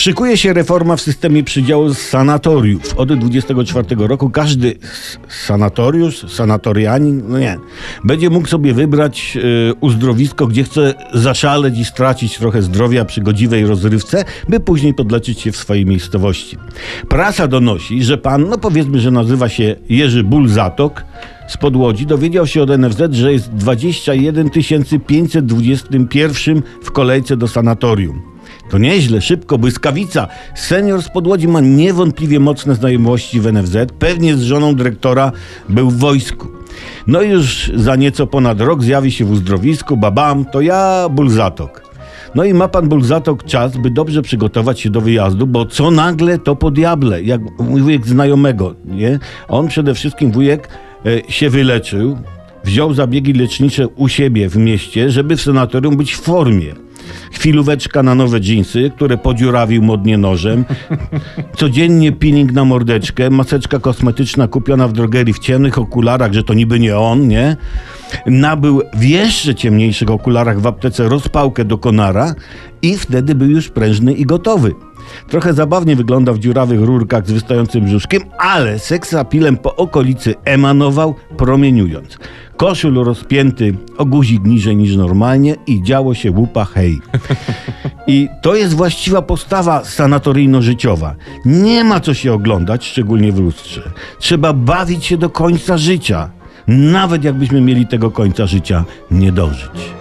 Szykuje się reforma w systemie przydziału sanatoriów. Od 24 roku każdy sanatoriusz, sanatorianin, no nie, będzie mógł sobie wybrać y, uzdrowisko, gdzie chce zaszaleć i stracić trochę zdrowia przy godziwej rozrywce, by później podleczyć się w swojej miejscowości. Prasa donosi, że pan, no powiedzmy, że nazywa się Jerzy Bulzatok, z Podłodzi dowiedział się od NFZ, że jest 21 521 w kolejce do sanatorium. To nieźle, szybko, błyskawica. Senior z Podłodzi ma niewątpliwie mocne znajomości w NFZ. Pewnie z żoną dyrektora był w wojsku. No już za nieco ponad rok zjawi się w uzdrowisku. Babam, to ja, Bulzatok. No i ma pan Bulzatok czas, by dobrze przygotować się do wyjazdu, bo co nagle to po diable, jak mój wujek znajomego, nie? On przede wszystkim wujek e, się wyleczył, wziął zabiegi lecznicze u siebie w mieście, żeby w sanatorium być w formie. Chwilóweczka na nowe dżinsy, które podziurawił modnie nożem. Codziennie peeling na mordeczkę, maseczka kosmetyczna kupiona w drogerii w ciemnych okularach, że to niby nie on, nie? Nabył w jeszcze ciemniejszych okularach w aptece rozpałkę do konara i wtedy był już prężny i gotowy. Trochę zabawnie wygląda w dziurawych rurkach z wystającym brzuszkiem, ale seksapilem po okolicy emanował, promieniując. Koszul rozpięty o guzik niżej niż normalnie i działo się łupa hej. I to jest właściwa postawa sanatoryjno-życiowa. Nie ma co się oglądać, szczególnie w lustrze. Trzeba bawić się do końca życia, nawet jakbyśmy mieli tego końca życia nie dożyć.